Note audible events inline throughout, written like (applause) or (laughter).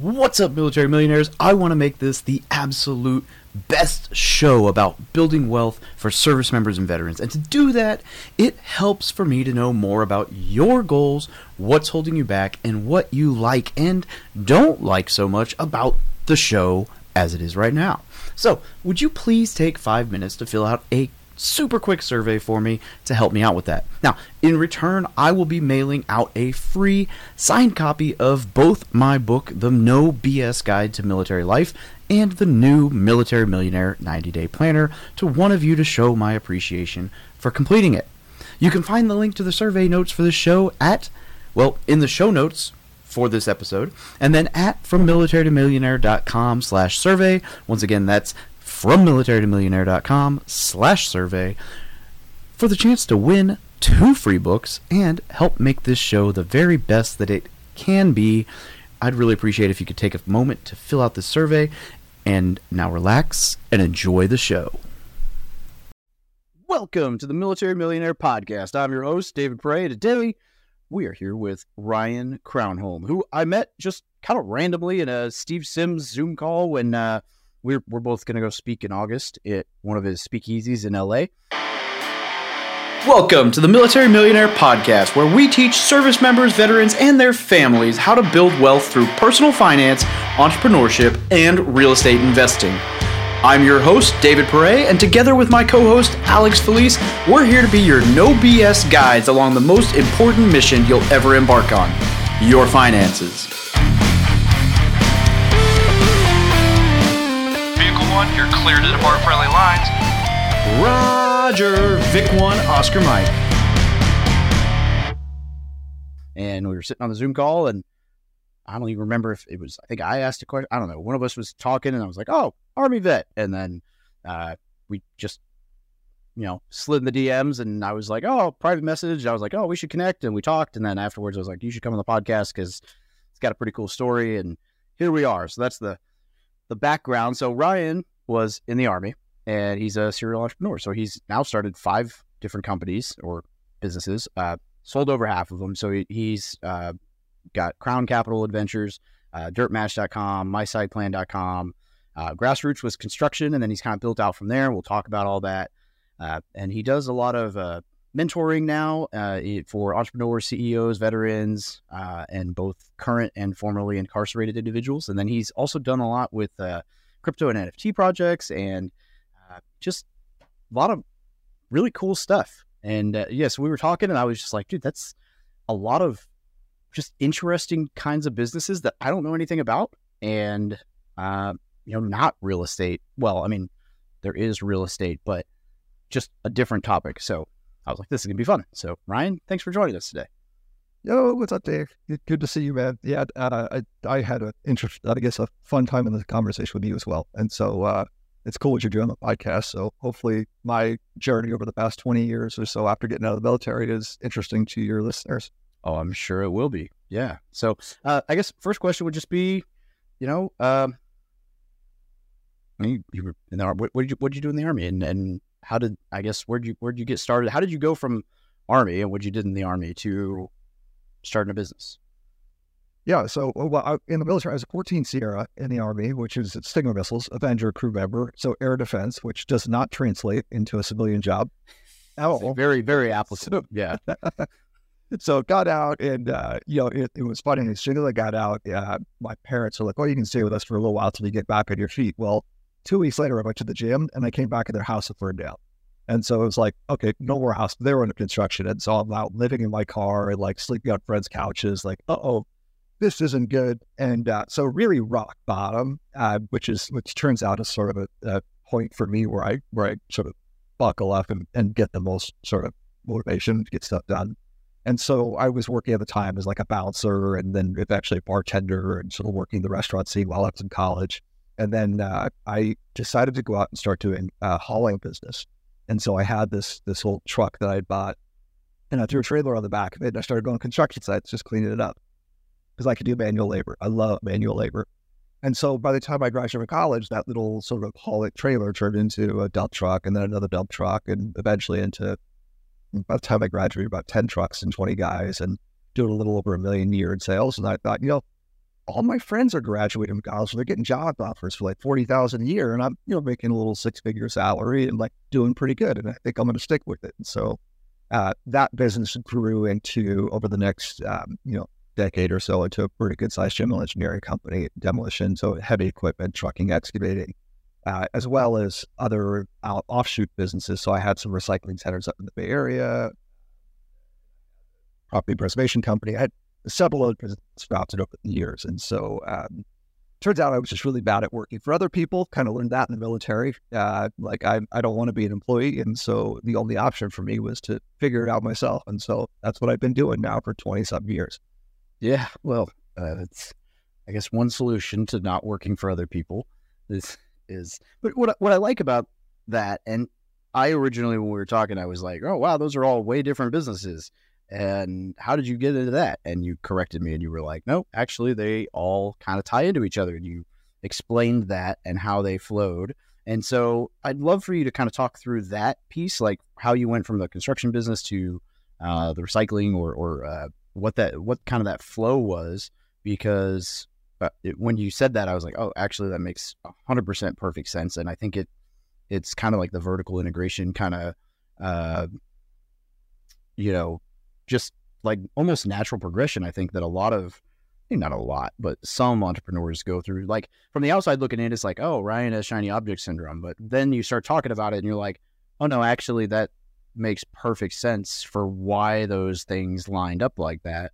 What's up, military millionaires? I want to make this the absolute best show about building wealth for service members and veterans. And to do that, it helps for me to know more about your goals, what's holding you back, and what you like and don't like so much about the show as it is right now. So, would you please take five minutes to fill out a super quick survey for me to help me out with that. Now, in return, I will be mailing out a free signed copy of both my book, The No BS Guide to Military Life, and the new Military Millionaire 90 Day Planner to one of you to show my appreciation for completing it. You can find the link to the survey notes for the show at, well, in the show notes for this episode, and then at FromMilitaryToMillionaire.com slash survey. Once again, that's from militarytomillionaire.com slash survey for the chance to win two free books and help make this show the very best that it can be. I'd really appreciate if you could take a moment to fill out the survey and now relax and enjoy the show. Welcome to the Military Millionaire Podcast. I'm your host, David Pere. Today, we are here with Ryan Crownholm, who I met just kind of randomly in a Steve Sims Zoom call when uh, we're we're both going to go speak in August at one of his speakeasies in LA. Welcome to the Military Millionaire Podcast, where we teach service members, veterans, and their families how to build wealth through personal finance, entrepreneurship, and real estate investing. I'm your host, David Pere, and together with my co host, Alex Felice, we're here to be your no BS guides along the most important mission you'll ever embark on your finances. One, you're clear to depart friendly lines. Roger, Vic 1, Oscar Mike. And we were sitting on the Zoom call, and I don't even remember if it was, I think I asked a question. I don't know. One of us was talking, and I was like, oh, Army vet. And then uh, we just, you know, slid in the DMs, and I was like, oh, private message. I was like, oh, we should connect. And we talked. And then afterwards, I was like, you should come on the podcast because it's got a pretty cool story. And here we are. So that's the the background. So Ryan was in the army and he's a serial entrepreneur. So he's now started five different companies or businesses, uh, sold over half of them. So he, he's uh, got Crown Capital Adventures, uh, dirtmatch.com, mysiteplan.com. Uh, Grassroots was construction, and then he's kind of built out from there. We'll talk about all that. Uh, and he does a lot of uh, mentoring now uh, for entrepreneurs, CEOs, veterans, uh, and both current and formerly incarcerated individuals. And then he's also done a lot with uh, crypto and NFT projects and uh, just a lot of really cool stuff. And yes, uh, yeah, so we were talking, and I was just like, dude, that's a lot of just interesting kinds of businesses that I don't know anything about. And, uh, you know, not real estate. Well, I mean, there is real estate, but just a different topic. So I was like, this is going to be fun. So, Ryan, thanks for joining us today. Yo, what's up, Dave? Good to see you, man. Yeah, uh, I, I had an interest, I guess, a fun time in the conversation with you as well. And so uh, it's cool what you're doing on the podcast. So hopefully, my journey over the past 20 years or so after getting out of the military is interesting to your listeners. Oh, I'm sure it will be. Yeah. So uh, I guess first question would just be, you know, um, you, you were in the army. What, what, did you what did you do in the army, and and how did I guess where'd you where'd you get started? How did you go from army and what you did in the army to starting a business? Yeah, so well, I, in the military, I was a 14 Sierra in the Army, which is Stinger missiles, Avenger crew member, so air defense, which does not translate into a civilian job at all. Very, very (laughs) applicable. So, yeah. (laughs) so got out, and uh, you know, it, it, was funny. As soon as I got out, uh, my parents were like, "Oh, you can stay with us for a little while till you get back on your feet." Well, two weeks later, I went to the gym, and I came back, and their house had burned down. And so it was like, okay, no more house. They were under construction. And so I'm out living in my car and like sleeping on friends' couches, like, uh oh, this isn't good. And uh, so really rock bottom, uh, which is, which turns out is sort of a, a, point for me where I, where I sort of buckle up and, and get the most sort of motivation to get stuff done. And so I was working at the time as like a bouncer and then eventually a bartender and sort of working the restaurant scene while I was in college. And then uh, I decided to go out and start doing uh, hauling business. And so I had this this old truck that I bought, and I threw a trailer on the back of it. And I started going to construction sites, just cleaning it up because I could do manual labor. I love manual labor. And so by the time I graduated from college, that little sort of haul trailer turned into a dump truck and then another dump truck and eventually into, by the time I graduated, about 10 trucks and 20 guys and doing a little over a million a year in sales. And I thought, you know, all my friends are graduating from college. They're getting job offers for like forty thousand a year, and I'm you know making a little six figure salary and like doing pretty good. And I think I'm going to stick with it. And so uh, that business grew into over the next um, you know decade or so into a pretty good sized general engineering company, demolition, so heavy equipment, trucking, excavating, uh, as well as other offshoot businesses. So I had some recycling centers up in the Bay Area, property preservation company. I had several other businesses sprouted over the years. And so um, turns out I was just really bad at working for other people, kind of learned that in the military. Uh, like I, I don't want to be an employee. And so the only option for me was to figure it out myself. And so that's what I've been doing now for 20 some years. Yeah. Well, uh, it's, I guess, one solution to not working for other people is, is, but what, what I like about that, and I originally, when we were talking, I was like, oh, wow, those are all way different businesses. And how did you get into that? And you corrected me and you were like, no, actually, they all kind of tie into each other. And you explained that and how they flowed. And so I'd love for you to kind of talk through that piece, like how you went from the construction business to uh, the recycling or, or uh, what that, what kind of that flow was, because uh, it, when you said that, I was like, oh, actually, that makes hundred percent perfect sense. And I think it, it's kind of like the vertical integration kind of, uh, you know, just like almost natural progression. I think that a lot of, not a lot, but some entrepreneurs go through. Like from the outside looking in, it's like, oh, Ryan has shiny object syndrome. But then you start talking about it and you're like, oh, no, actually, that makes perfect sense for why those things lined up like that.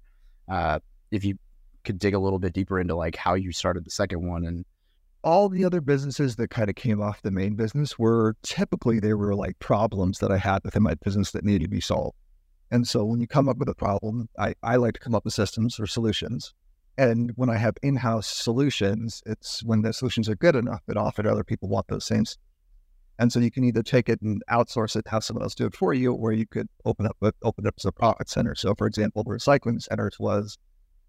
Uh, if you could dig a little bit deeper into like how you started the second one and all the other businesses that kind of came off the main business were typically they were like problems that I had within my business that needed to be solved. And so when you come up with a problem, I, I like to come up with systems or solutions. And when I have in house solutions, it's when the solutions are good enough that often other people want those same. And so you can either take it and outsource it, have someone else do it for you, or you could open up open up as a profit center. So, for example, the recycling centers was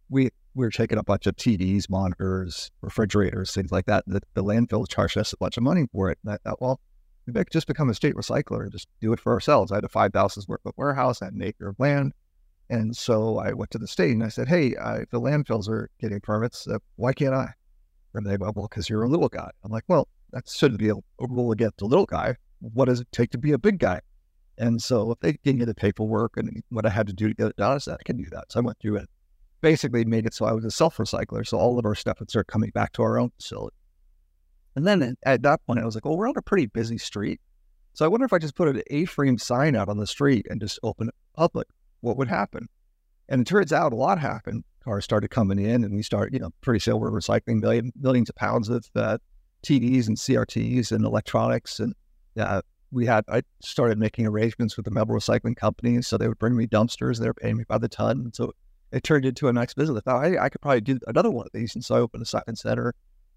we we were taking a bunch of TVs, monitors, refrigerators, things like that. The, the landfill charged us a bunch of money for it. And I thought, well, we just become a state recycler and just do it for ourselves. I had a 5,000 square foot warehouse, I had an acre of land. And so I went to the state and I said, hey, if the landfills are getting permits, uh, why can't I? And they went, well, because you're a little guy. I'm like, well, that shouldn't be a, rule against a little guy. What does it take to be a big guy? And so if they give me the paperwork and what I had to do to get it done, I said, I can do that. So I went through it. Basically made it so I was a self recycler. So all of our stuff would start coming back to our own facility. And then at that point, I was like, well, we're on a pretty busy street. So I wonder if I just put an A-frame sign out on the street and just open it public, what would happen? And it turns out a lot happened. Cars started coming in, and we started, you know, pretty soon we're recycling million, millions of pounds of uh, TVs and CRTs and electronics. And uh, we had, I started making arrangements with the metal recycling companies. So they would bring me dumpsters. They were paying me by the ton. And so it turned into a nice business. I thought, I could probably do another one of these. And so I opened a second center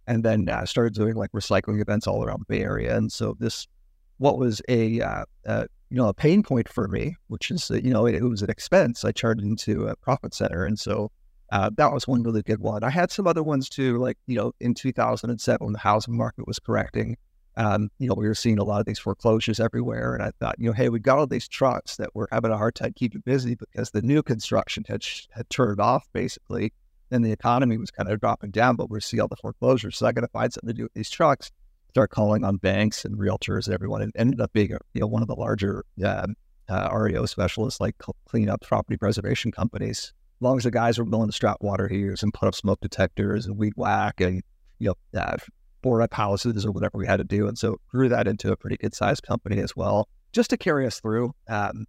and then uh, started doing like recycling events all around the Bay Area. And so this, what was a uh, uh, you know a pain point for me, which is you know it, it, was an expense, I turned into a profit center, and so uh, that was one really good one. I had some other ones too, like you know in 2007 when the housing market was correcting. Um, you know, we were seeing a lot of these foreclosures everywhere, and I thought, you know, hey, we got all these trucks that were having a hard time keeping busy because the new construction had had turned off basically then the economy was kind of dropping down, but we're seeing all the foreclosures. So I got to find something to do with these trucks. Start calling on banks and realtors and everyone. It ended up being a, you know one of the larger uh, uh, REO specialists, like clean up property preservation companies. As long as the guys were willing to strap water heaters and put up smoke detectors and weed whack and you know uh, board up houses or whatever we had to do, and so grew that into a pretty good sized company as well, just to carry us through. Um,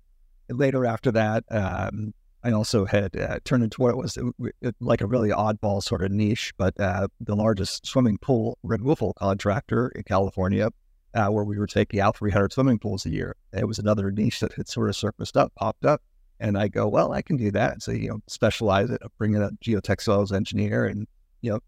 later after that, um, I also had uh, turned into what was uh, like a really oddball sort of niche, but uh, the largest swimming pool removal contractor in California, uh, where we were taking out 300 swimming pools a year. It was another niche that had sort of surfaced up, popped up. And I go, well, I can do that. So, you know, specialize it, bring in a geotextiles engineer and, you know,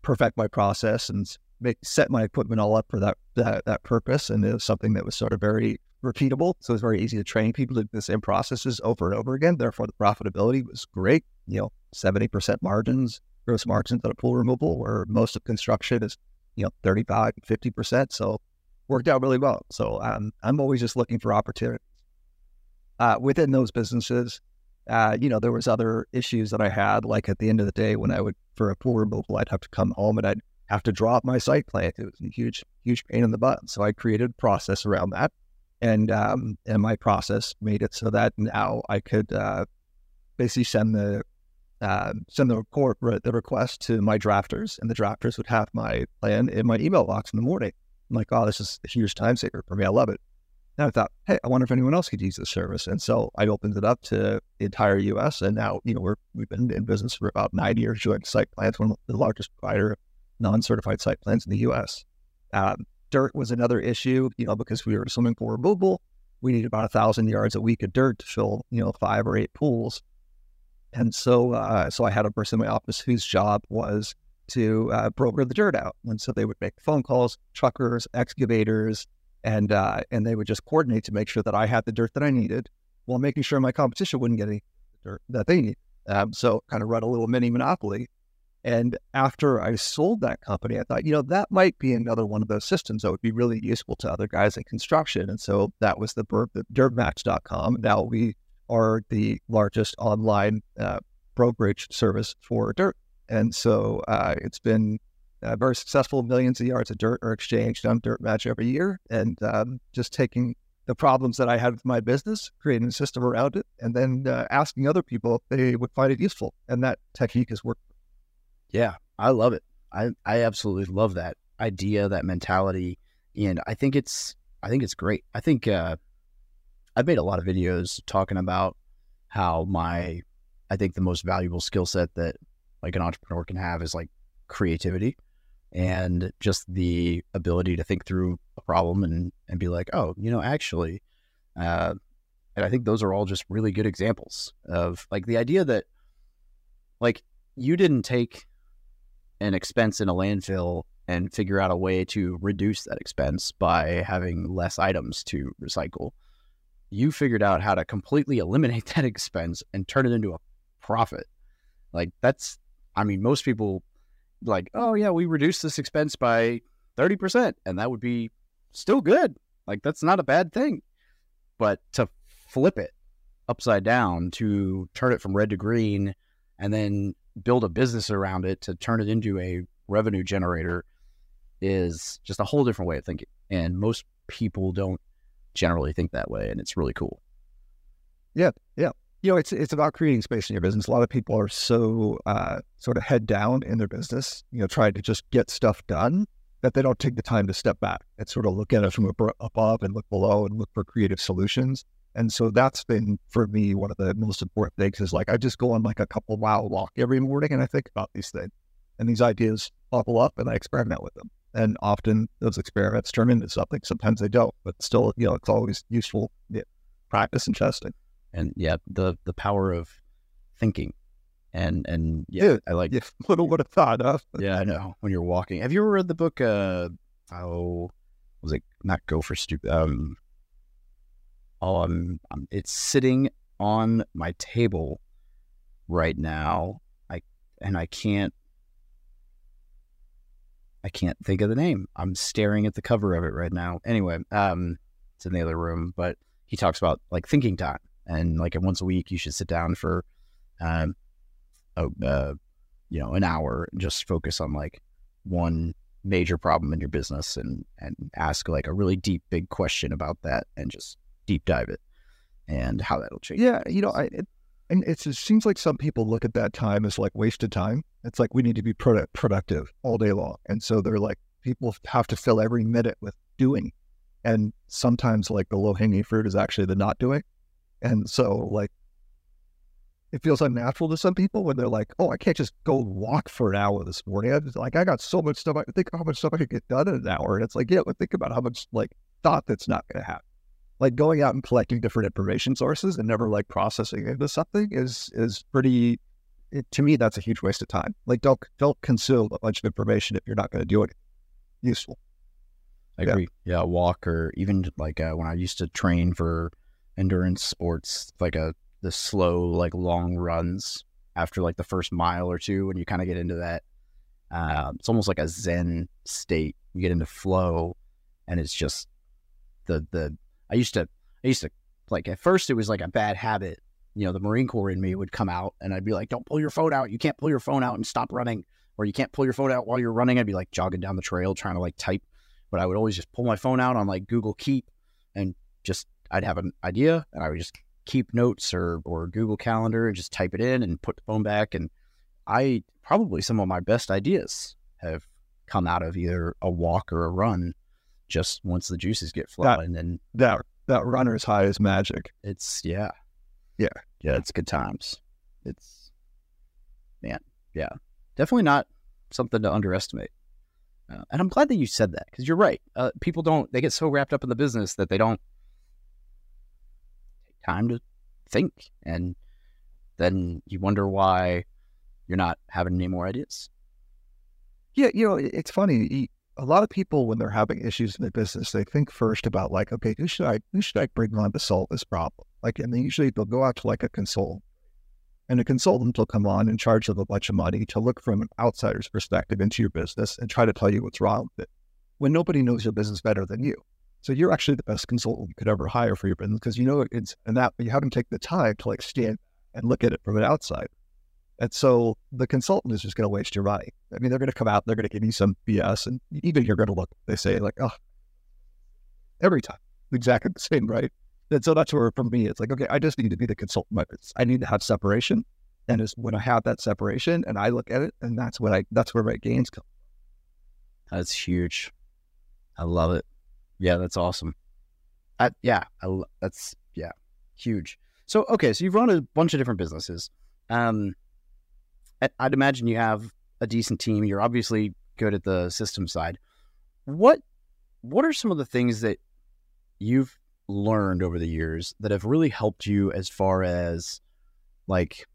perfect my process and make, set my equipment all up for that, that, that purpose. And it was something that was sort of very repeatable. So it's very easy to train people to do the same processes over and over again. Therefore, the profitability was great. You know, 70% margins, gross margins on a pool removal, where most of construction is, you know, 35, 50%. So worked out really well. So um, I'm always just looking for opportunities. Uh, within those businesses, Uh, you know, there was other issues that I had, like at the end of the day when I would for a pool removal, I'd have to come home and I'd have to drop my site plan. It was a huge, huge pain in the butt. So I created a process around that, and um, and my process made it so that now I could uh, basically send the uh, send the report the request to my drafters, and the drafters would have my plan in my email box in the morning. I'm like, oh, this is a huge time saver for me. I love it. And I thought, hey, I wonder if anyone else could use this service. And so I opened it up to the entire U.S. And now, you know, we're we've been in business for about nine years doing site plans, one of the largest provider of non-certified site plans in the U.S. Um, dirt was another issue, you know, because we were swimming pool. We needed about a thousand yards a week of dirt to fill, you know, five or eight pools. And so, uh, so I had a person in my office whose job was to uh, broker the dirt out. And so they would make phone calls, truckers, excavators, and uh, and they would just coordinate to make sure that I had the dirt that I needed, while making sure my competition wouldn't get any dirt that they need. Um, so kind of run a little mini monopoly. And after I sold that company, I thought, you know, that might be another one of those systems that would be really useful to other guys in construction. And so that was the, the dirtmatch.com. Now we are the largest online uh, brokerage service for dirt. And so uh, it's been uh, very successful. Millions of yards of dirt are exchanged on Dirt Match every year. And um, just taking the problems that I had with my business, creating a system around it, and then uh, asking other people if they would find it useful. And that technique has worked. Yeah, I love it. I, I absolutely love that idea, that mentality. And I think it's I think it's great. I think uh, I've made a lot of videos talking about how my I think the most valuable skill set that like an entrepreneur can have is like creativity and just the ability to think through a problem and and be like, oh, you know, actually, uh, and I think those are all just really good examples of like the idea that like you didn't take an expense in a landfill and figure out a way to reduce that expense by having less items to recycle you figured out how to completely eliminate (laughs) that expense and turn it into a profit. Like that's, I mean, most people like, oh yeah, we reduced this expense by 30% and that would be still good. Like that's not a bad thing. But to flip it upside down, to turn it from red to green and then build a business around it to turn it into a revenue generator is just a whole different way of thinking. And most people don't generally think that way, and it's really cool. Yeah, yeah. You know, it's it's about creating space in your business. A lot of people are so uh, sort of head down in their business, you know, trying to just get stuff done that they don't take the time to step back and sort of look at it from above and look below and look for creative solutions. And so that's been for me one of the most important things is like I just go on like a couple mile walk every morning and I think about these things and these ideas bubble up and I experiment with them and often those experiments turn into something. Sometimes they don't, but still, you know, it's always useful yeah, practice and testing. And yeah, the the power of thinking, and and yeah, yeah I like yeah, little would have thought of. yeah, I know. When you're walking, have you ever read the book? Uh, oh, was it not Go for Stupid? Um, I'm it's sitting on my table right now. I and I can't I can't think of the name. I'm staring at the cover of it right now. Anyway, um, it's in the other room, but he talks about like thinking time and like once a week you should sit down for, um, a, uh, you know, an hour and just focus on like one major problem in your business and and ask like a really deep, big question about that and just deep dive it and how that'll change. Yeah, you know, I it, and it seems like some people look at that time as like wasted time. It's like we need to be product, productive all day long. And so they're like, people have to fill every minute with doing. And sometimes like the low hanging fruit is actually the not doing. And so like it feels unnatural to some people when they're like, oh, I can't just go walk for an hour this morning. I just, like, I got so much stuff. I think how much stuff I could get done in an hour. And it's like, yeah, but think about how much like thought that's not going to happen like going out and collecting different information sources and never like processing into something is is pretty it, to me that's a huge waste of time. Like don't don't consume a bunch of information if you're not going to do it. Useful. I agree. Yeah, yeah walk or even like uh, when i used to train for endurance sports like a the slow like long runs after like the first mile or two when you kind of get into that uh, it's almost like a zen state. You get into flow and it's just the the I used to, I used to like at first it was like a bad habit you know, the Marine Corps in me would come out and I'd be like, don't pull your phone out. You can't pull your phone out and stop running. Or you can't pull your phone out while you're running. I'd be like jogging down the trail trying to like type. But I would always just pull my phone out on like Google Keep and just, I'd have an idea and I would just keep notes or, or Google Calendar and just type it in and put the phone back. And I probably some of my best ideas have come out of either a walk or a run just once the juices get flowing. and then That that runner's high is magic. it's, yeah. Yeah. Yeah. It's good times. It's, man. Yeah. Definitely not something to underestimate. Uh, and I'm glad that you said that because you're right. Uh, people don't, they get so wrapped up in the business that they don't take time to think. And then you wonder why you're not having any more ideas. Yeah, you know, it's funny. A lot of people, when they're having issues in their business, they think first about like, okay, who should I who should I bring on to solve this problem? Like, and they usually they'll go out to like a consultant, and a consultant will come on and charge them a bunch of money to look from an outsider's perspective into your business and try to tell you what's wrong with it, when nobody knows your business better than you. So you're actually the best consultant you could ever hire for your business because you know it's and that you haven't taken the time to like stand and look at it from an outside. And so the consultant is just going to waste your money. I mean, they're going to come out, they're going to give you some BS, and even you're going to look, they say, like, oh, every time, exactly the same, right? And so that's where, for me, it's like, okay, I just need to be the consultant. I need to have separation. And it's when I have that separation and I look at it, and that's when I, that's where my gains come. That's huge. I love it. Yeah, that's awesome. I, yeah, I, that's yeah, huge. So okay, so you've run a bunch of different businesses. Um, I'd imagine you have a decent team. You're obviously good at the system side. What what are some of the things that you've learned over the years that have really helped you as far as like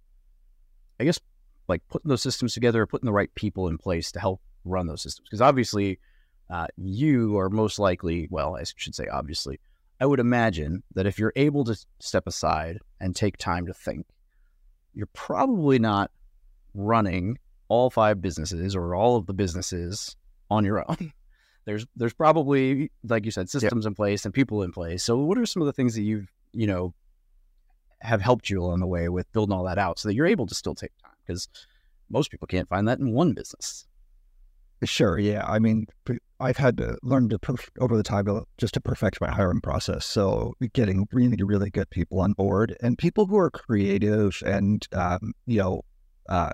I guess like putting those systems together, putting the right people in place to help run those systems? Because obviously, uh, you are most likely, well, I should say obviously, I would imagine that if you're able to step aside and take time to think, you're probably not running all five businesses or all of the businesses on your own. (laughs) There's there's probably, like you said, systems in place and people in place. So what are some of the things that you've, you know, have helped you along the way with building all that out so that you're able to still take time? Because most people can't find that in one business. Sure. Yeah. I mean, I've had to learn to perf- over the time just to perfect my hiring process. So getting really, really good people on board and people who are creative and, um, you know, uh,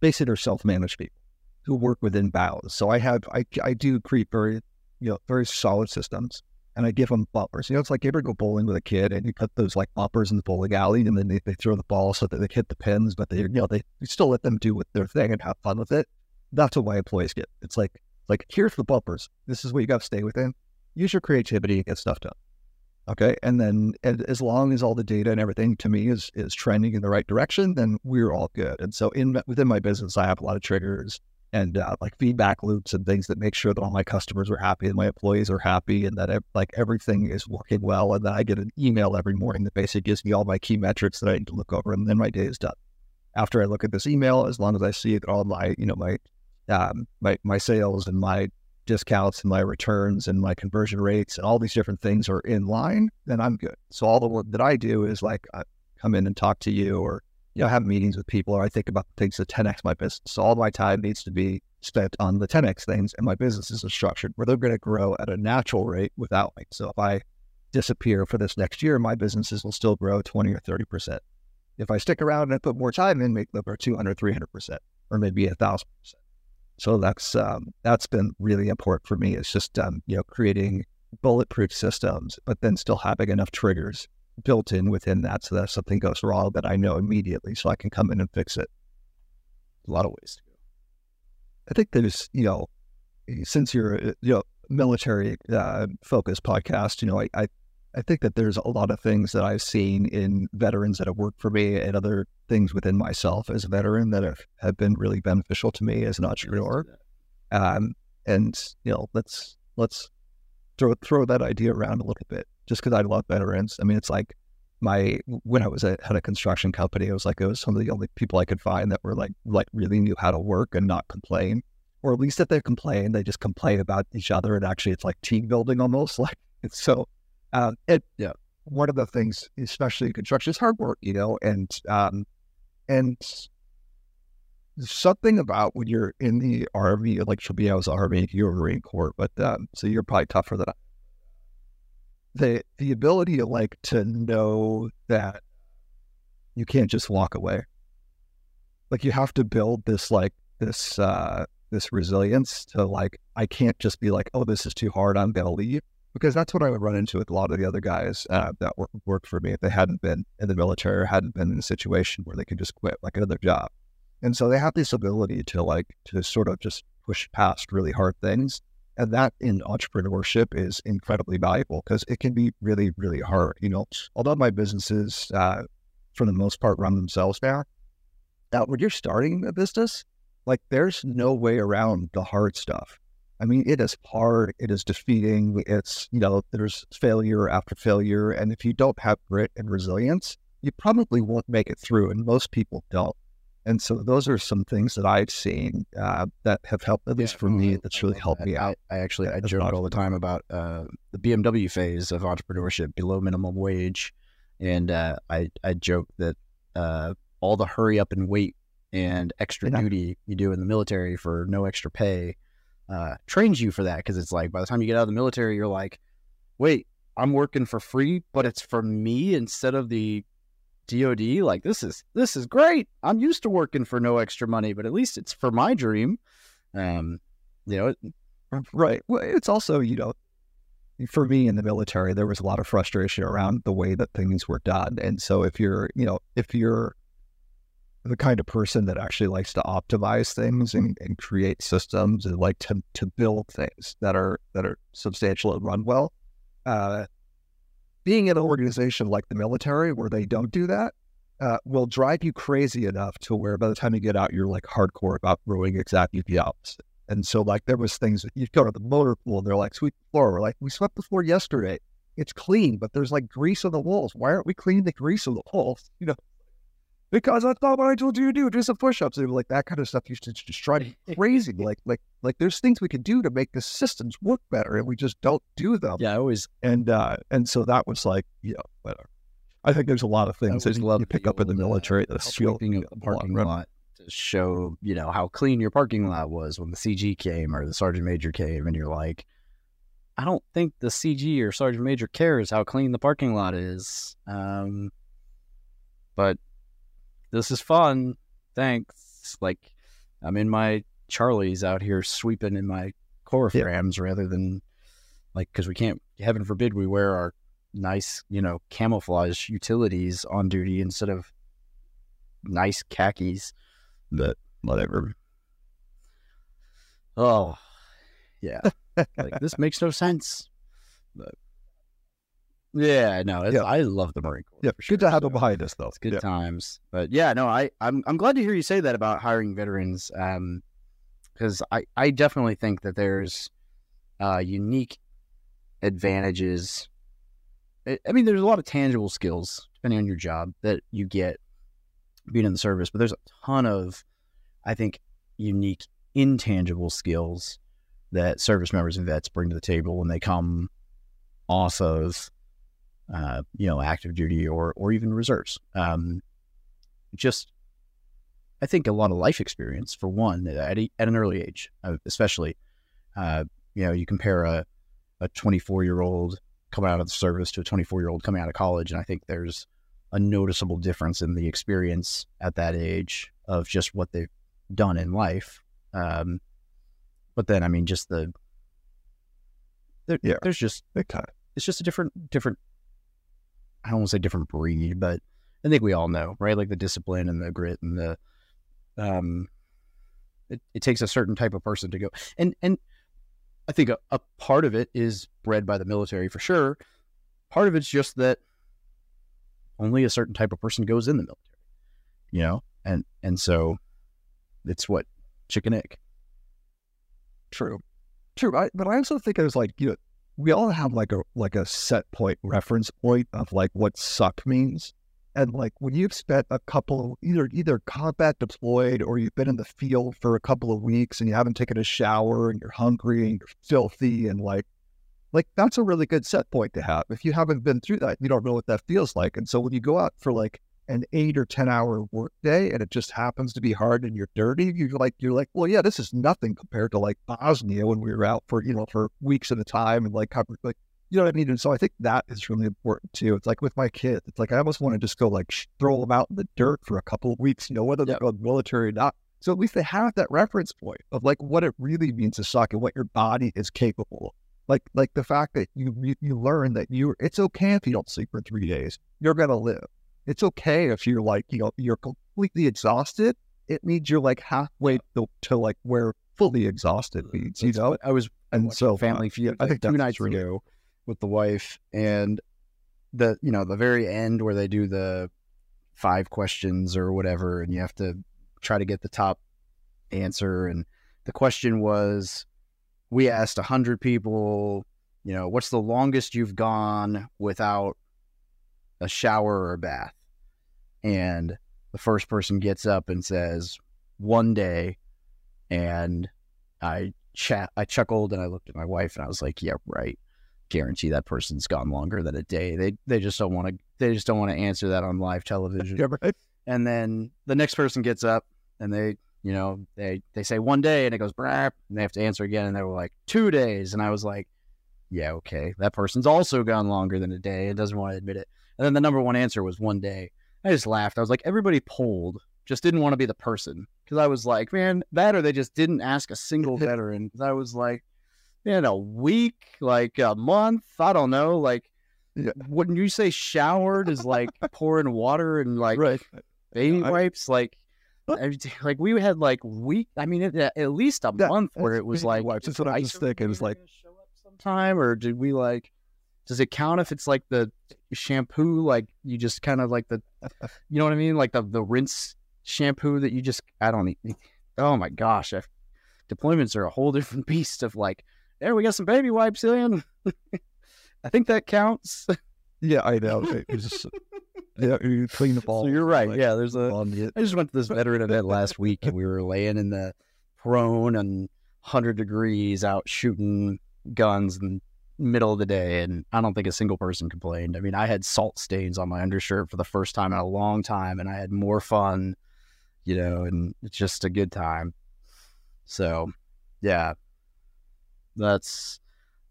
basically self-managed people who work within bounds. So I have, I, I do create very, you know, very solid systems and I give them bumpers. You know, it's like you ever go bowling with a kid and you put those like bumpers in the bowling alley and then they, they throw the ball so that they hit the pins, but they, you know, they still let them do their thing and have fun with it that's what my employees get. It's like like here's the bumpers. This is what you got to stay within. Use your creativity and get stuff done. Okay, and then as long as all the data and everything to me is is trending in the right direction, then we're all good. And so in within my business, I have a lot of triggers and uh, like feedback loops and things that make sure that all my customers are happy and my employees are happy and that like everything is working well. And then I get an email every morning that basically gives me all my key metrics that I need to look over, and then my day is done. After I look at this email, as long as I see that all my you know my um, my my sales and my discounts and my returns and my conversion rates and all these different things are in line, then I'm good. So all the work that I do is like I come in and talk to you or you know have meetings with people or I think about things that 10x my business. So all my time needs to be spent on the 10x things and my businesses are structured where they're going to grow at a natural rate without me. So if I disappear for this next year, my businesses will still grow 20 or 30 percent. If I stick around and put more time in, make them grow 200, 300 percent, or maybe a thousand percent. So that's um, that's been really important for me. It's just um, you know creating bulletproof systems, but then still having enough triggers built in within that, so that if something goes wrong, that I know immediately, so I can come in and fix it. A lot of ways to go. I think there's you know since you're uh, you know military uh, focused podcast, you know I, I I think that there's a lot of things that I've seen in veterans that have worked for me and other things within myself as a veteran that have, have been really beneficial to me as an entrepreneur. Um, and you know, let's let's throw throw that idea around a little bit. Just because I love veterans, I mean, it's like my when I was at had a construction company, it was like it was some of the only people I could find that were like like really knew how to work and not complain, or at least if they complain, they just complain about each other, and actually it's like team building almost. (laughs) Like it's so. Um, it, Yeah. one of the things, especially in construction, is hard work, you know, and um, and something about when you're in the army, like for me, I was army, you're Marine Corps, but um, so you're probably tougher than I. The the ability to like to know that you can't just walk away. Like you have to build this like this uh this resilience to like I can't just be like, oh, this is too hard, I'm gonna leave. Because that's what I would run into with a lot of the other guys uh, that work, worked for me if they hadn't been in the military or hadn't been in a situation where they could just quit like another job. And so they have this ability to like to sort of just push past really hard things. And that in entrepreneurship is incredibly valuable because it can be really, really hard. You know, although my businesses, uh, for the most part, run themselves now, now when you're starting a business, like there's no way around the hard stuff. I mean, it is hard. It is defeating. It's, you know, there's failure after failure. And if you don't have grit and resilience, you probably won't make it through. And most people don't. And so those are some things that I've seen uh, that have helped, at least Yeah, for no, me, that's really helped me out. I, I actually I joke all the time about uh, the BMW phase of entrepreneurship, below minimum wage, and uh, I I joke that uh, all the hurry up and wait and extra Yeah. duty you do in the military for no extra pay uh, trains you for that because it's like by the time you get out of the military, you're like, wait, I'm working for free, but it's for me instead of the DoD. Like this is this is great. I'm used to working for no extra money, but at least it's for my dream. Um, you know, it- Right. Well, it's also, you know, for me in the military, there was a lot of frustration around the way that things were done. And so if you're, you know, if you're the kind of person that actually likes to optimize things and, and create systems and like to, to build things that are that are substantial and run well, uh, being in an organization like the military where they don't do that uh, will drive you crazy enough to where by the time you get out, you're like hardcore about brewing exactly the opposite. And so, like, there was things that you'd go to the motor pool and they're like, sweep the floor. We're like, we swept the floor yesterday. It's clean, but there's like grease on the walls. Why aren't we cleaning the grease on the walls? (laughs) You know, because that's not what I told you to do. Do some push-ups. And like that kind of stuff used to just drive me (laughs) crazy. Like, like, like there's things we could do to make the systems work better, and we just don't do them. yeah, I always And uh, and so that was like, you know, whatever. I think there's a lot of things that you, you pick up in the uh, military that feel sweeping of the parking lot to show you know how clean your parking lot was when the CG came or the sergeant major came, and you're like, I don't think the CG or sergeant major cares how clean the parking lot is. Um, but this is fun. Thanks. Like I'm in my Charlies out here sweeping in my core Yeah. rather than like because we can't. Heaven forbid we wear our nice, you know, camouflage utilities on duty instead of nice khakis. But whatever. Oh, yeah. like this makes no sense. But yeah, no, Yeah. I love the Marine Corps. Yeah, for sure, good to have so it behind us, though. It's good Yeah. times. But yeah, no, I I'm I'm glad to hear you say that about hiring veterans. Um, because I I definitely think that there's uh unique advantages. I I mean, there's a lot of tangible skills depending on your job that you get being in the service, but there's a ton of, I think, unique intangible skills that service members and vets bring to the table when they come off of, uh, you know, active duty or or even reserves. Um, just, I think a lot of life experience for one at a, at an early age, uh, especially. Uh, you know, you compare a a 24 year old coming out of the service to a 24 year old coming out of college, and I think there's a noticeable difference in the experience at that age of just what they've done in life. Um, but then, I mean, just the there, Yeah. there's just it's just a different different. I don't want to say different breed, but I think we all know, right? Like the discipline and the grit and the um, it, it takes a certain type of person to go and and I think a, a part of it is bred by the military for sure. Part of it's just that only a certain type of person goes in the military, you know, and and so it's what chicken egg. True, true. I, but I also think it was like you know, we all have like a like a set point reference point of like what suck means, and like when you've spent a couple either either combat deployed or you've been in the field for a couple of weeks and you haven't taken a shower and you're hungry and you're filthy and like like that's a really good set point to have. If you haven't been through that, you don't know what that feels like. And so when you go out for like an eight or ten hour work day and it just happens to be hard and you're dirty, you're like you're like, well, yeah, this is nothing compared to like Bosnia when we were out for you know for weeks at a time and like cover like you know what I mean. And so I think that is really important too. It's like with my kids, it's like I almost want to just go like throw them out in the dirt for a couple of weeks, you know, whether they're going military or not. So at least they have that reference point of like what it really means to suck and what your body is capable. Of. Like like the fact that you you, you learn that you it's okay if you don't sleep for three days. You're gonna live. It's okay if you're like, you know, you're completely exhausted. It means you're like halfway to, to like where fully exhausted means, you know? I was And so Family uh, Feud I think two that's nights really- ago with the wife, and the you know the very end where they do the five questions or whatever, and you have to try to get the top answer. And the question was, we asked a hundred people, you know, what's the longest you've gone without a shower or a bath? And the first person gets up and says, one day, and I chat I chuckled and I looked at my wife and I was like, Yeah, right. Guarantee that person's gone longer than a day. They they just don't want to they just don't want to answer that on live television. Yeah, right? And then the next person gets up and they you know, they they say one day and it goes brap and they have to answer again and they were like two days and I was like, Yeah, okay. That person's also gone longer than a day and doesn't want to admit it. And then the number one answer was one day. I just laughed. I was like, everybody polled, just didn't want to be the person. Because I was like, man, that or they just didn't ask a single (laughs) veteran. I was like, man, a week, like a month, I don't know. Like, Yeah. wouldn't you say showered is like (laughs) pouring water and like right. baby I- wipes? Like, day- like we had like week. I mean, it, at least a month where it was like wipes. That's what I was thinking. It was like- gonna show up sometime, or did we like? Does it count if it's like the shampoo? Like you just kind of like the, you know what I mean? Like the the rinse shampoo that you just I don't. Oh my gosh, I, deployments are a whole different (laughs) beast. Of like, there we got some baby wipes in. (laughs) I think that counts. (laughs) Yeah, I know. It was just, yeah, you clean the ball. So you're right. yeah, there's a. it. I just went to this veteran event last week and we were laying in the prone and 100 degrees out shooting guns the middle of the day. And I don't think a single person complained. I mean, I had salt stains on my undershirt for the first time in a long time and I had more fun, you know, and it's just a good time. So, yeah, that's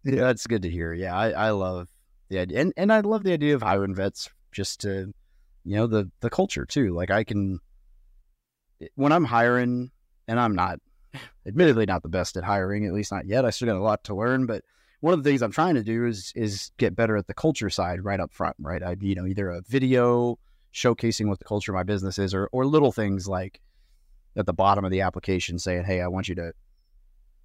Yeah. that's good to hear. Yeah, I, I love the idea, and, and I love the idea of hiring vets just to, you know, the the culture too. Like I can, when I'm hiring, and I'm not, admittedly, not the best at hiring, at least not yet. I still got a lot to learn, but one of the things I'm trying to do is is get better at the culture side right up front. Right, I you know either a video showcasing what the culture of my business is, or or little things like at the bottom of the application saying, "Hey, I want you to."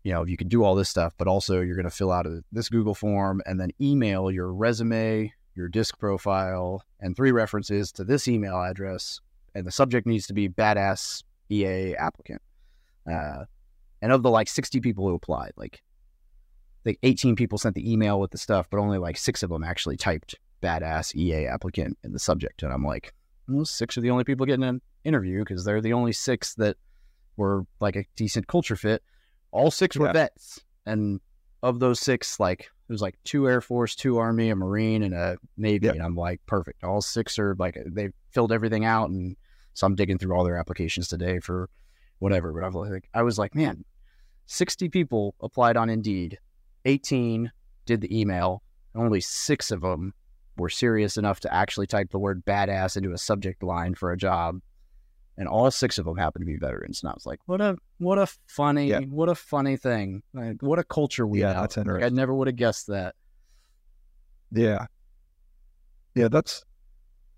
you know, you can do all this stuff, but also you're going to fill out a, this Google form and then email your resume, your disc profile, and three references to this email address. And the subject needs to be badass EA applicant. Uh, and of the like 60 people who applied, like, like 18 people sent the email with the stuff, but only like six of them actually typed badass EA applicant in the subject. And I'm like, those six are the only people getting an interview because they're the only six that were like a decent culture fit. All six were Yeah. vets. And of those six like it was like two air force two army a marine and a navy. And i'm like perfect. All six are like they filled everything out and so i'm digging through all their applications today for whatever. But i was like i was like man 60 people applied on indeed 18 did the email only six of them were serious enough to actually type the word badass into a subject line for a job and all six of them happened to be veterans. And I was like, what a what a funny Yeah. what a funny thing. Like, what a culture we Yeah, have. Like, I never would have guessed that. Yeah. Yeah, that's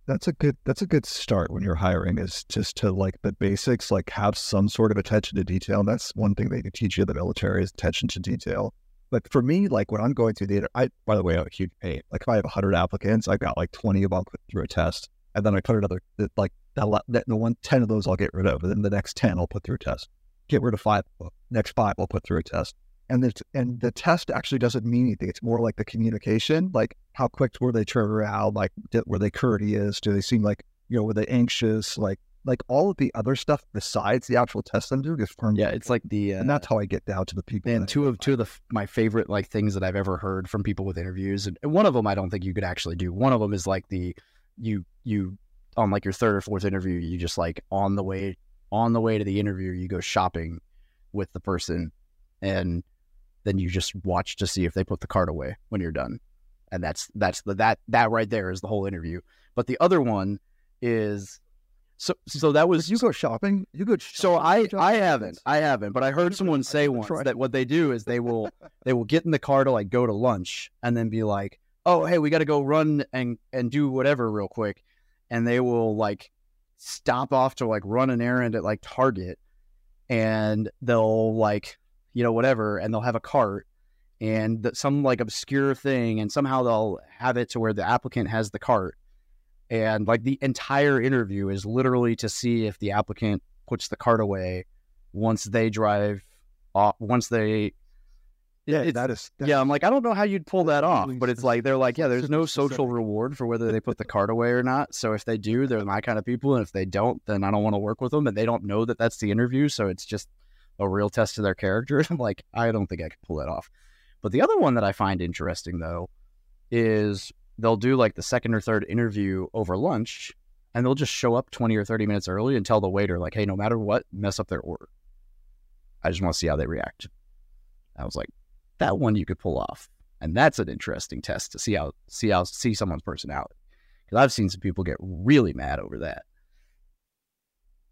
that's a good that's a good start when you're hiring is just to like the basics, like have some sort of attention to detail. And that's one thing they can teach you in the military is attention to detail. But for me, like when I'm going through the, I by the way, I'm a huge pain. Like if I have 100 applicants, I've got like 20 of them put through a test, and then I put another like that, that the one 10 of those I'll get rid of, and then the next 10 I'll put through a test. Get rid of five, next five I'll put through a test. And the and the test actually doesn't mean anything. It's more like the communication, like how quick were they turn around, like did, were they courteous? Do they seem like you know were they anxious? Like like all of the other stuff besides the actual test I'm doing is firm. Yeah, it's like the uh, and that's how I get down to the people. and two of two of the my favorite like things that I've ever heard from people with interviews, and, and one of them I don't think you could actually do. One of them is like the you you on like your third or fourth interview, you just like on the way on the way to the interview, you go shopping with the person, and then you just watch to see if they put the card away when you're done, and that's that's the that that right there is the whole interview. But the other one is so so that was But you go shopping. You go. so I I haven't I haven't, but I heard someone say once Right. that what they do is they will (laughs) they will get in the car to like go to lunch and then be like, oh hey, we got to go run and and do whatever real quick, and they will like stop off to like run an errand at like Target, and they'll like you know whatever, and they'll have a cart and some like obscure thing, and somehow they'll have it to where the applicant has the cart. And like the entire interview is literally to see if the applicant puts the cart away once they drive off once they Yeah, it's- that is. yeah i'm like i don't know how you'd pull that off but it's like they're like yeah there's no social reward for whether they put the (laughs) cart away or not so if they do they're my kind of people and if they don't then i don't want to work with them and they don't know that that's the interview so it's just a real test of their character (laughs) i'm like i don't think i could pull that off but the other one that i find interesting though is they'll do like the second or third interview over lunch and they'll just show up 20 or 30 minutes early and tell the waiter like hey no matter what mess up their order. I just want to see how they react. I was like that one you could pull off. And that's an interesting test to see how see how see someone's personality because i've seen some people get really mad over that.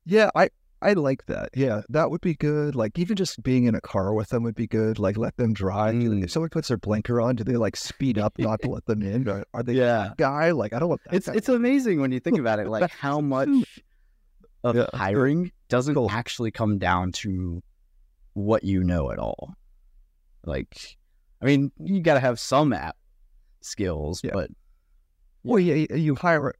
Yeah, I I like that. Yeah, that would be good. Like even just being in a car with them would be good. Like let them drive. Mm. If someone puts their blinker on, do they like speed up not to (laughs) let them in? Or are they yeah guy? Like I don't want that. it's guy. it's amazing when you think about it (laughs) like how much of Yeah. hiring doesn't Cool. actually come down to what you know at all like i mean you got to have some app skills Yeah. but Well, yeah, you- you hire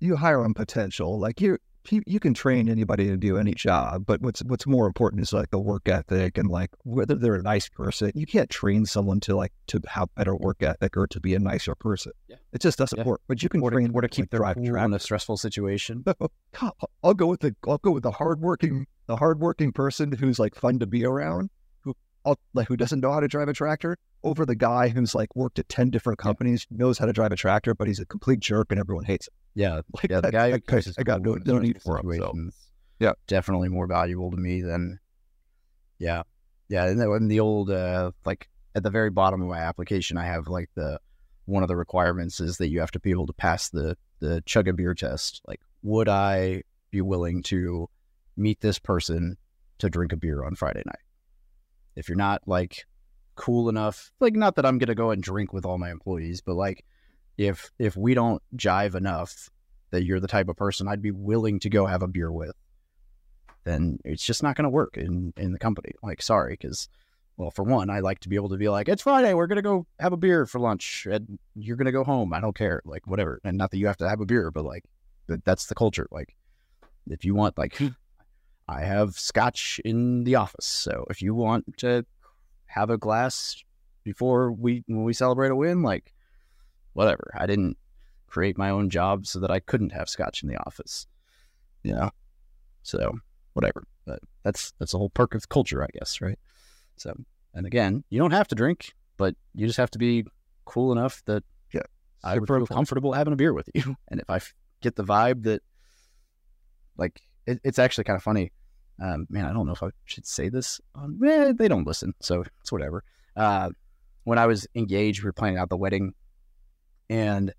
you hire on potential. Like you you you can train anybody to do any job, but what's what's more important is like the work ethic and like whether they're a nice person. You can't train someone to like to have better work ethic or to be a nicer person. Yeah. It just doesn't Yeah. work. But you can or train to, or to keep like, their drive cool in a stressful situation (laughs) I'll go with the I'll go with the hardworking the hardworking person who's like fun to be around, like who doesn't know how to drive a tractor, over the guy who's like worked at ten different companies, knows how to drive a tractor, but he's a complete jerk and everyone hates him. yeah (laughs) Like yeah the that- guy who that guy- I got no, no need for him. So. Yeah. definitely more valuable to me than yeah yeah and then the old uh like at the very bottom of my application i have like the one of the requirements is that you have to be able to pass the the chug a beer test like would i be willing to meet this person to drink a beer on friday night if you're not like cool enough like not that i'm gonna go and drink with all my employees but like if if we don't jive enough that you're the type of person I'd be willing to go have a beer with, then it's just not to work in in the company. Like, sorry, because well, for one, I like to be able to be like, it's Friday, we're gonna go have a beer for lunch, and you're gonna go home. I don't care, like whatever. And not that you have to have a beer, but like that's the culture. Like, if you want, like, hmm. I have scotch in the office, so if you want to have a glass before we when we celebrate a win, like, whatever. I didn't create my own job so that I couldn't have scotch in the office. You know? So whatever. But that's that's the whole perk of culture, I guess, right? So and again, you don't have to drink, but you just have to be cool enough that Yeah, I would feel comfortable having a beer with you. (laughs) And if I f- get the vibe that like it, it's actually kind of funny. Um, man, I don't know if I should say this. On, eh, they don't listen, so it's whatever. Uh, when I was engaged, we were planning out the wedding, and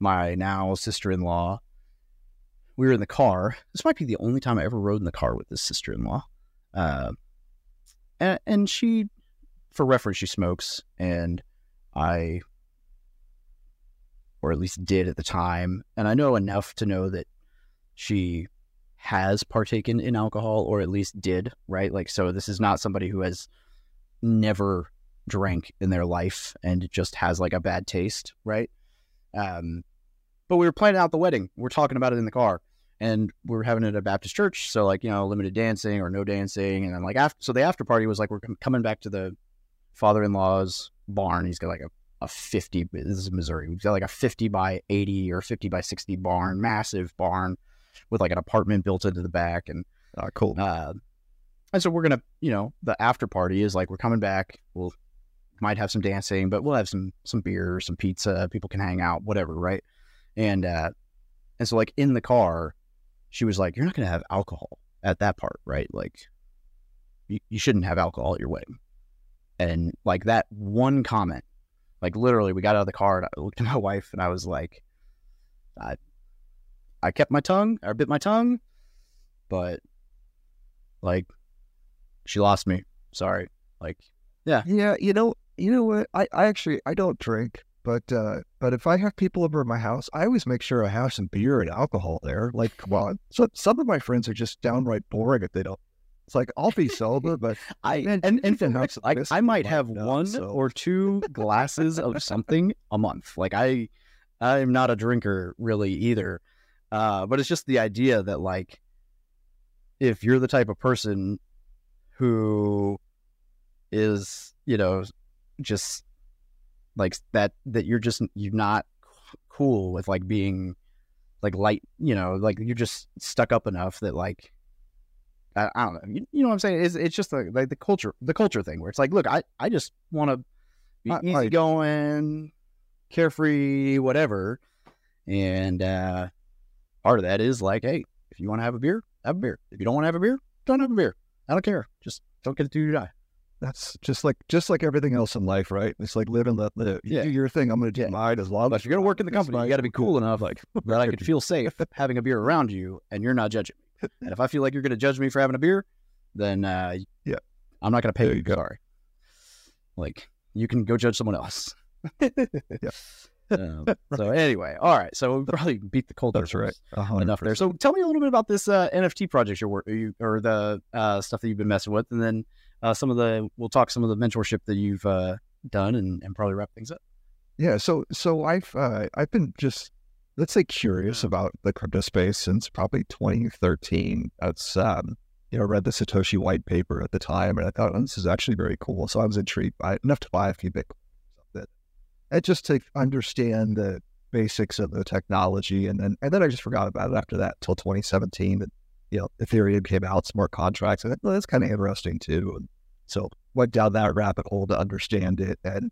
my now sister-in-law, we were in the car. This might be the only time I ever rode in the car with this sister-in-law. Uh, and, and she, for reference, she smokes, and I, or at least did at the time, and I know enough to know that she has partaken in alcohol, or at least did, right? Like, so this is not somebody who has never drank in their life and just has like a bad taste, right? Um, but we were planning out the wedding. We're talking about it in the car, and we were having it at a Baptist church, so like you know, limited dancing or no dancing, and then like after, so the after party was like we're coming back to the father-in-law's barn. He's got like a a 50 this is missouri we've got like a 50 by 80 or 50 by 60 barn massive barn with like an apartment built into the back, and Ah, cool. uh, and so we're gonna, you know, the after party is like we're coming back. We'll might have some dancing, but we'll have some some beer, some pizza. People can hang out, whatever, right? And uh, and so like in the car, she was like, "You're not gonna have alcohol at that part, right? Like, you, you shouldn't have alcohol at your wedding." And like that one comment, like literally, we got out of the car and I looked at my (laughs) wife and I was like, I I kept my tongue, I bit my tongue, but like she lost me. Sorry. Like Yeah, Yeah. you know, you know what? I, I actually I don't drink, but uh, but if I have people over at my house, I always make sure I have some beer and alcohol there. Like, come on, so some of my friends are just downright boring if they don't. It's like I'll be sober, but (laughs) I Man, and and can for have real, like I might have now, one so- or two (laughs) glasses of something a month. Like I I'm not a drinker really either. Uh but it's just the idea that like if you're the type of person who is, you know, just like that that you're just you're not cool with like being like light, you know, like you're just stuck up enough that like I, I don't know. You, you know what I'm saying? It's, it's just the, like the culture, the culture thing where it's like, look, I, I just want to be I- easygoing, carefree, whatever. And uh, part of that is like, hey, if you want to have a beer, have a beer. If you don't want to have a beer, don't have a beer. I don't care. Just don't get it till you die. that's just like just like everything else in life, right? It's like live and let live. You Yeah. do your thing. I'm going to do Yeah. mine as long But as you're gonna work in the company, you got to be cool enough like (laughs) that I could feel safe (laughs) having a beer around you, and you're not judging me. (laughs) And if I feel like you're gonna judge me for having a beer, then uh, Yeah. I'm not gonna pay There you. go. Sorry. Like you can go judge someone else. Um, (laughs) so anyway, all right. So we probably beat the culture That's right. horse A hundred enough there. So tell me a little bit about this uh, NFT project you're work you, or the uh, stuff that you've been messing with, and then uh, some of the we'll talk some of the mentorship that you've uh, done, and, and probably wrap things up. Yeah, so so I've uh, I've been just let's say curious about the crypto space since probably 2013. That's um, you know read the Satoshi white paper at the time, and I thought oh, this is actually very cool. So I was intrigued by it enough to buy a few Bitcoin. That and just to understand the basics of the technology, and then and then I just forgot about it after that until 2017. And you know Ethereum came out, smart contracts, and that's kind of interesting too. And so went down that rabbit hole to understand it, and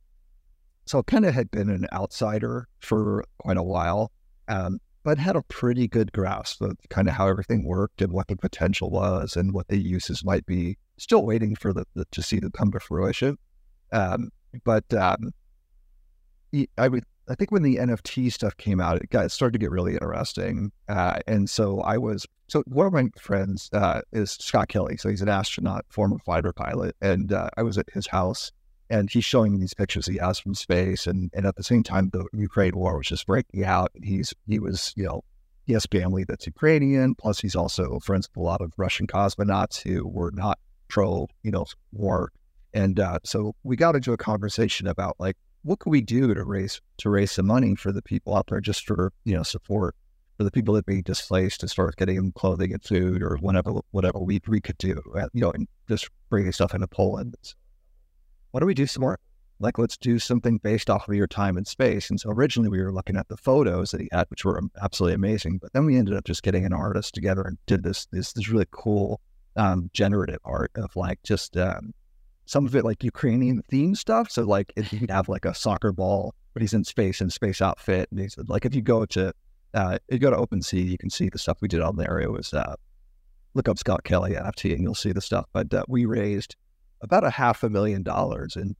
so kind of had been an outsider for quite a while, um, but had a pretty good grasp of kind of how everything worked and what the potential was and what the uses might be. Still waiting for the, the to see them come to fruition. Um, but um, I would I think when the NFT stuff came out, it got it started to get really interesting. Uh, and so I was so one of my friends uh, is Scott Kelly. So he's an astronaut, former fighter pilot, and uh, I was at his house and he's showing me these pictures he has from space and, and at the same time the Ukraine war was just breaking out and he's he was you know he has family that's Ukrainian plus he's also friends with a lot of Russian cosmonauts who were not pro you know war and uh, so we got into a conversation about like what can we do to raise to raise some money for the people out there just for you know support for the people that being displaced to start getting them clothing and food or whatever whatever we, we could do uh, you know and just bringing stuff into Poland why don't we do some more? Like, let's do something based off of your time in space. And so originally we were looking at the photos that he had, which were absolutely amazing. But then we ended up just getting an artist together and did this this, this really cool um, generative art of like just um, some of it like Ukrainian theme stuff. So like if you'd have like a soccer ball, but he's in space and space outfit. And he's like if you go to uh, you go to OpenSea, you can see the stuff we did on there. It was uh, look up Scott Kelly NFT and you'll see the stuff. But uh, we raised about a half a million dollars in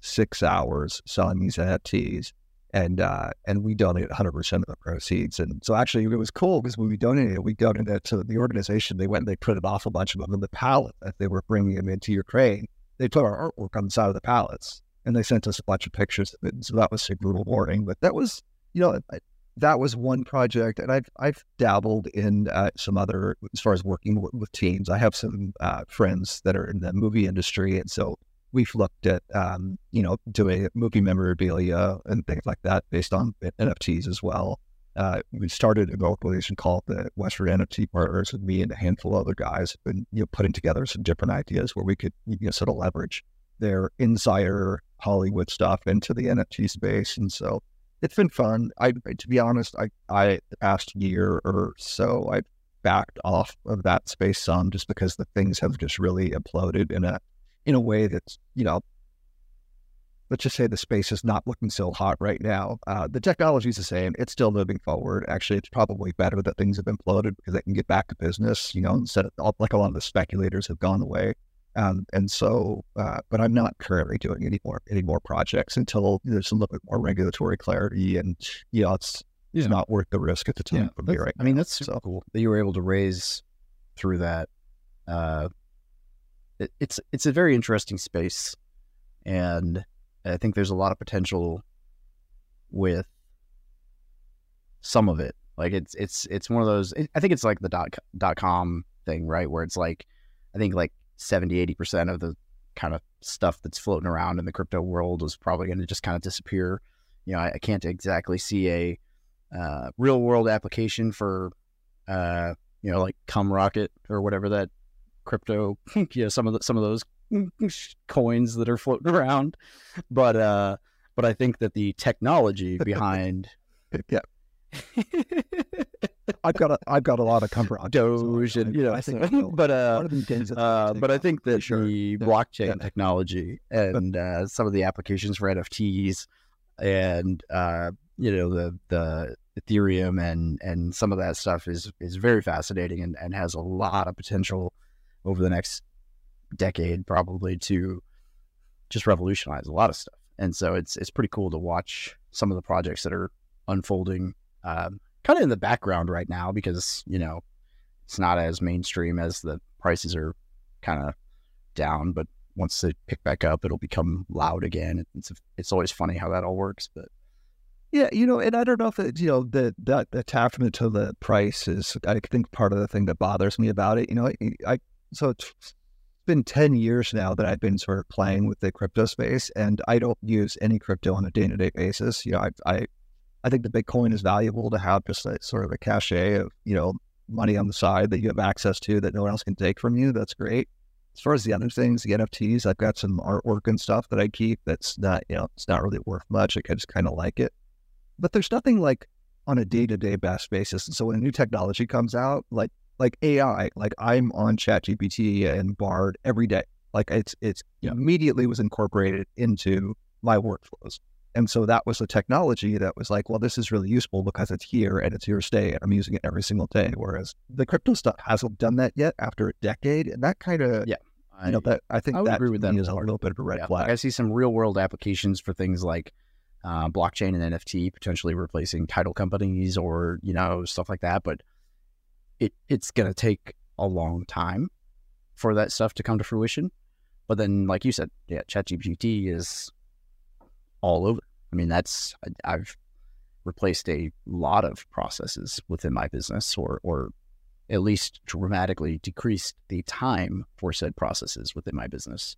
six hours selling these NFTs. And uh, and we donated 100 percent of the proceeds. And so actually, it was cool because when we donated, it, we donated it to the organization. They went and they printed off a bunch of them in the pallet that they were bringing them into Ukraine. They put our artwork on the side of the pallets, and they sent us a bunch of pictures of it. So that was a super rewarding. But that was, you know, I, that was one project, and I've I've dabbled in uh, some other as far as working with, with teams. I have some uh, friends that are in the movie industry, and so we've looked at um, you know doing movie memorabilia and things like that based on NFTs as well. Uh, we started an organization called the Western NFT Partners, and me and a handful of other guys have been you know putting together some different ideas where we could you know sort of leverage their insider Hollywood stuff into the NFT space, and so it's been fun. I to be honest, I I the past year or so I've backed off of that space some just because the things have just really imploded in a in a way that's you know let's just say the space is not looking so hot right now. Uh, the technology is the same; it's still moving forward. Actually, it's probably better that things have imploded because they can get back to business. You know, instead of like a lot of the speculators have gone away. Um, and so, uh, but I'm not currently doing any more any more projects until there's a little bit more regulatory clarity, and you know, it's it's not worth the risk at the time for me right I mean, that's super So- cool that you were able to raise through that. Uh, it, it's it's a very interesting space, and I think there's a lot of potential with some of it. Like it's it's it's one of those. I think it's like the dot dot com thing, right? Where it's like I think like 70 80 percent of the kind of stuff that's floating around in the crypto world is probably going to just kind of disappear. You know, I, I can't exactly see a uh, real world application for, uh, you know, like Cum Rocket or whatever that crypto, (laughs) you know, some of the, some of those (laughs) coins that are floating around. But, uh, but I think that the technology (laughs) behind yeah, I've got a I've got a lot of comfort on Doge and, you know, I think (laughs) so- but, uh, One of these days it's uh, but I think that sure. the Yeah. blockchain Yeah. technology and uh, some of the applications for NFTs and uh, you know the the Ethereum and and some of that stuff is is very fascinating and, and has a lot of potential over the next decade probably to just revolutionize a lot of stuff. And so it's it's pretty cool to watch some of the projects that are unfolding um, kind of in the background right now because you know it's not as mainstream as the prices are kind of down, but once they pick back up, it'll become loud again. It's it's always funny how that all works, but Yeah, you know, and I don't know if it, you know that that attachment to the price is. I think part of the thing that bothers me about it. You know, I, I so been ten years now that I've been sort of playing with the crypto space, and I don't use any crypto on a day to day basis. You know, I, I I think the Bitcoin is valuable to have just a sort of a cachet of you know money on the side that you have access to that no one else can take from you. That's great. As far as the other things, the NFTs, I've got some artwork and stuff that I keep. That's not you know it's not really worth much. I just kind of like it but there's nothing like on a day-to-day best basis. And so when a new technology comes out, like like AI, like I'm on ChatGPT and Bard every day. Like it's it's Yeah. immediately was incorporated into my workflows. And so that was the technology that was like, well, this is really useful because it's here and it's here to stay, and I'm using it every single day. Whereas the crypto stuff hasn't done that yet after a decade, and that kind of, Yeah, I, you know, that I think I would that agree with that a little bit of a red yeah, flag. like I see some real world applications for things like uh, blockchain and NFT potentially replacing title companies or you know stuff like that. But it it's gonna take a long time for that stuff to come to fruition. But then, like you said, yeah, ChatGPT is all over. I mean, that's I've replaced a lot of processes within my business, or or at least dramatically decreased the time for said processes within my business.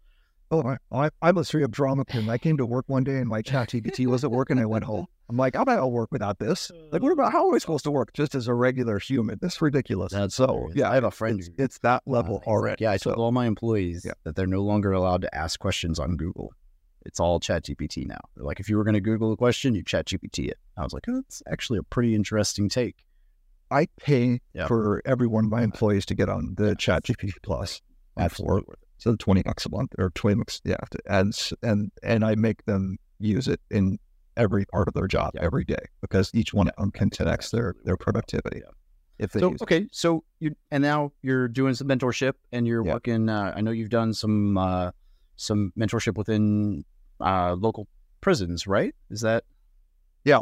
Oh, I, I, I'm a straight up drama queen. I came to work one day and my (laughs) chat GPT wasn't working. I went home. I'm like, how about I'll work without this? Like, what about how am I supposed to work just as a regular human? That's ridiculous. That's so hilarious. yeah, I have a friend It's, it's that Uh, level like, already. yeah, I told So, all my employees Yeah. that they're no longer allowed to ask questions on Google. It's all ChatGPT now. They're like, if you were going to Google a question, you ChatGPT it. I was like, oh, that's actually a pretty interesting take. I pay Yeah. for every one of my employees to get on the chat GPT plus. Absolutely for worth it. so twenty bucks a month or twenty bucks, yeah, and and and I make them use it in every part of their job Yeah. every day because each one of them can 10x their their productivity Yeah. if they So use okay, so you and now you're doing some mentorship and you're Yeah. working. Uh, I know you've done some uh, some mentorship within uh, local prisons, right? Is that Yeah.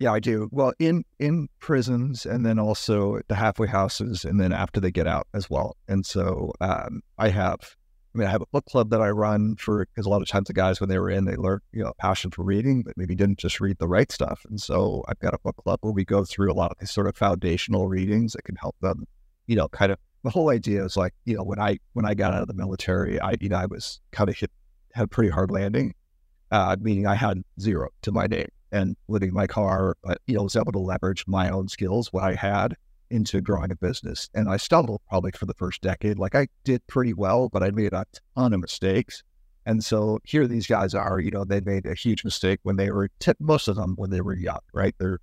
Yeah, I do. Well, in in prisons, and then also at the halfway houses, and then after they get out as well. And so um, I have, I mean, I have a book club that I run for because a lot of times the guys when they were in, they learned you know a passion for reading, but maybe didn't just read the right stuff. And so I've got a book club where we go through a lot of these sort of foundational readings that can help them, you know, kind of. The whole idea is like, you know, when I when I got out of the military, I you know I was kind of hit had a pretty hard landing, uh, meaning I had zero to my name and living in my car, but you know, was able to leverage my own skills, what I had, into growing a business. And I stumbled probably for the first decade. Like I did pretty well, but I made a ton of mistakes. And so here these guys are, you know, they made a huge mistake when they were, t- most of them when they were young, right? They're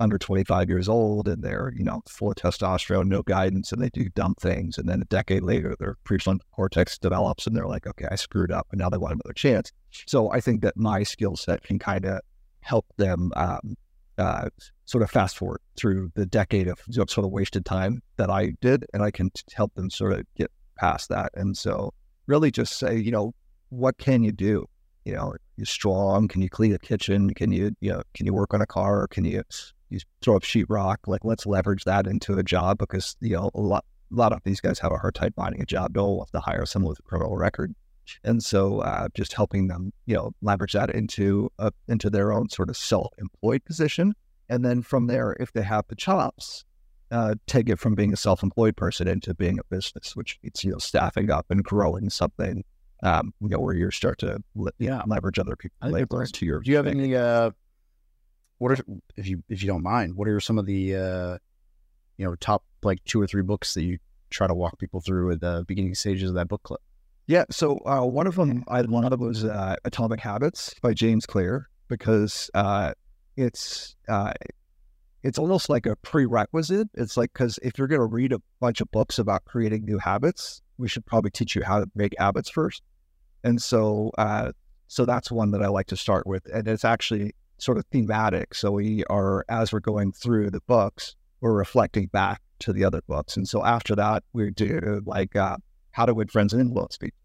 under 25 years old and they're, you know, full of testosterone, no guidance, and they do dumb things. And then a decade later, their prefrontal cortex develops and they're like, okay, I screwed up and now they want another chance. So I think that my skill set can kind of help them um, uh, sort of fast forward through the decade of you sort of wasted time that I did, and I can help them sort of get past that. And so, really, just say, you know, what can you do? You know, you're strong. Can you clean a kitchen? Can you, you know, can you work on a car? Can you, you throw up sheetrock? Like, let's leverage that into a job because you know a lot, a lot of these guys have a hard time finding a job. They'll have to hire someone with a criminal record. And so, uh, just helping them, you know, leverage that into uh, into their own sort of self-employed position, and then from there, if they have the chops, uh, take it from being a self-employed person into being a business, which means you know staffing up and growing something, um, you know, where you start to Yeah. leverage other people's labor to your. Do you have thing. any? Uh, what are if you if you don't mind? What are some of the uh, you know top like two or three books that you try to walk people through at the beginning stages of that book club? Yeah. So uh, one of them I one of them was uh, Atomic Habits by James Clear because uh, it's uh, it's almost like a prerequisite. It's like because if you're going to read a bunch of books about creating new habits, we should probably teach you how to make habits first. And so uh, so that's one that I like to start with, and it's actually sort of thematic. So we are as we're going through the books, we're reflecting back to the other books, and so after that we do like. Uh, how to win friends and influence people.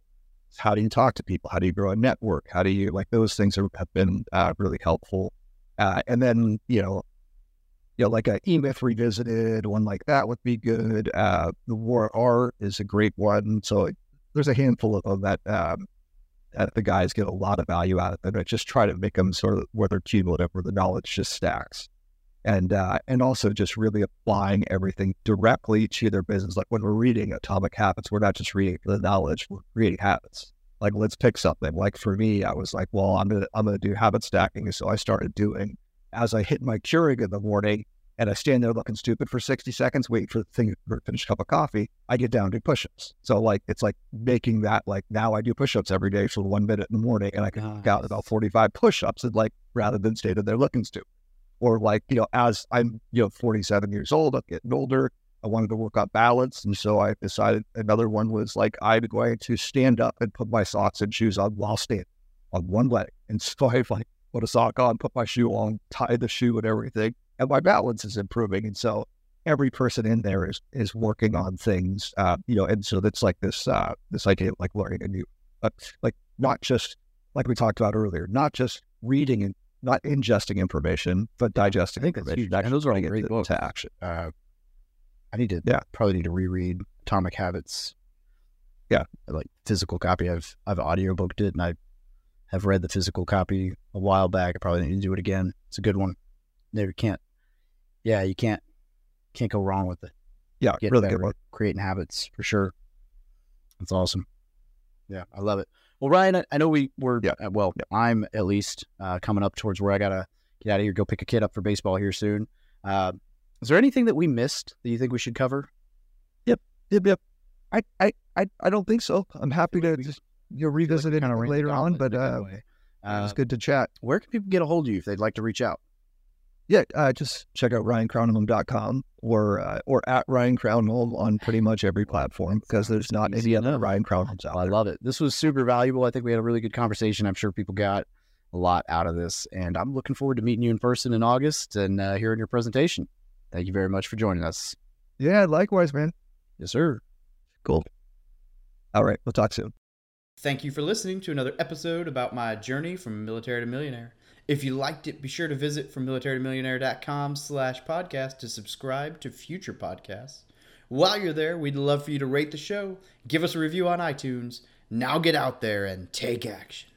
How do you talk to people? How do you grow a network? How do you like those things are, have been uh, really helpful. Uh, and then you know, you know, like a E Myth revisited one like that would be good. Uh, the War Art is a great one. So there's a handful of, of that um, that the guys get a lot of value out of it. I just try to make them sort of where they're cumulative, where the knowledge just stacks and uh, and also just really applying everything directly to their business. Like when we're reading Atomic Habits, we're not just reading the knowledge; we're creating habits. Like let's pick something. Like for me, I was like, well, I'm gonna I'm gonna do habit stacking. So I started doing as I hit my Keurig in the morning, and I stand there looking stupid for 60 seconds, wait for the thing to finish a cup of coffee. I get down to push-ups. So like it's like making that like now I do push-ups every day for one minute in the morning, and I can out about 45 push-ups, and like rather than standing there looking stupid or like you know as i'm you know 47 years old i'm getting older i wanted to work on balance and so i decided another one was like i'm going to stand up and put my socks and shoes on while standing on one leg (laughs) and so i like put a sock on put my shoe on tie the shoe and everything and my balance is improving and so every person in there is is working on things uh you know and so that's like this uh this idea of like learning a new uh, like not just like we talked about earlier not just reading and not ingesting information, but digesting I think that's information. huge. And those are all great to- books. to action. Uh, I need to Yeah. probably need to reread Atomic Habits. Yeah. like physical copy. I've I've audiobooked it and I have read the physical copy a while back. I probably need to do it again. It's a good one. Never can't. Yeah, you can't can't go wrong with it. Yeah, Get really better good one. creating habits for sure. That's awesome. Yeah, I love it. Well, Ryan, I, know we were. Yeah. uh, well, I'm at least uh, coming up towards where I gotta get out of here, go pick a kid up for baseball here soon. Uh, is there anything that we missed that you think we should cover? Yep, yep. I, I, I, I don't think so. I'm happy to just you know, revisit it Kinda later on, but in a good uh, Uh, was good to chat. where can people get a hold of you if they'd like to reach out? Yeah, uh, just check out ryancrownholm.com or uh, or at Ryan Crownholm on pretty much every platform because there's not any other. Ryan Crownholms out I love it. This was super valuable. I think we had a really good conversation. I'm sure people got a lot out of this, and I'm looking forward to meeting you in person in August and uh, hearing your presentation. Thank you very much for joining us. Yeah, likewise, man. Yes, sir. Cool. All right, we'll talk soon. Thank you for listening to another episode about my journey from military to millionaire. If you liked it, be sure to visit from militarytomillionaire.com slash podcast to subscribe to future podcasts. While you're there, we'd love for you to rate the show, give us a review on iTunes. Now get out there and take action.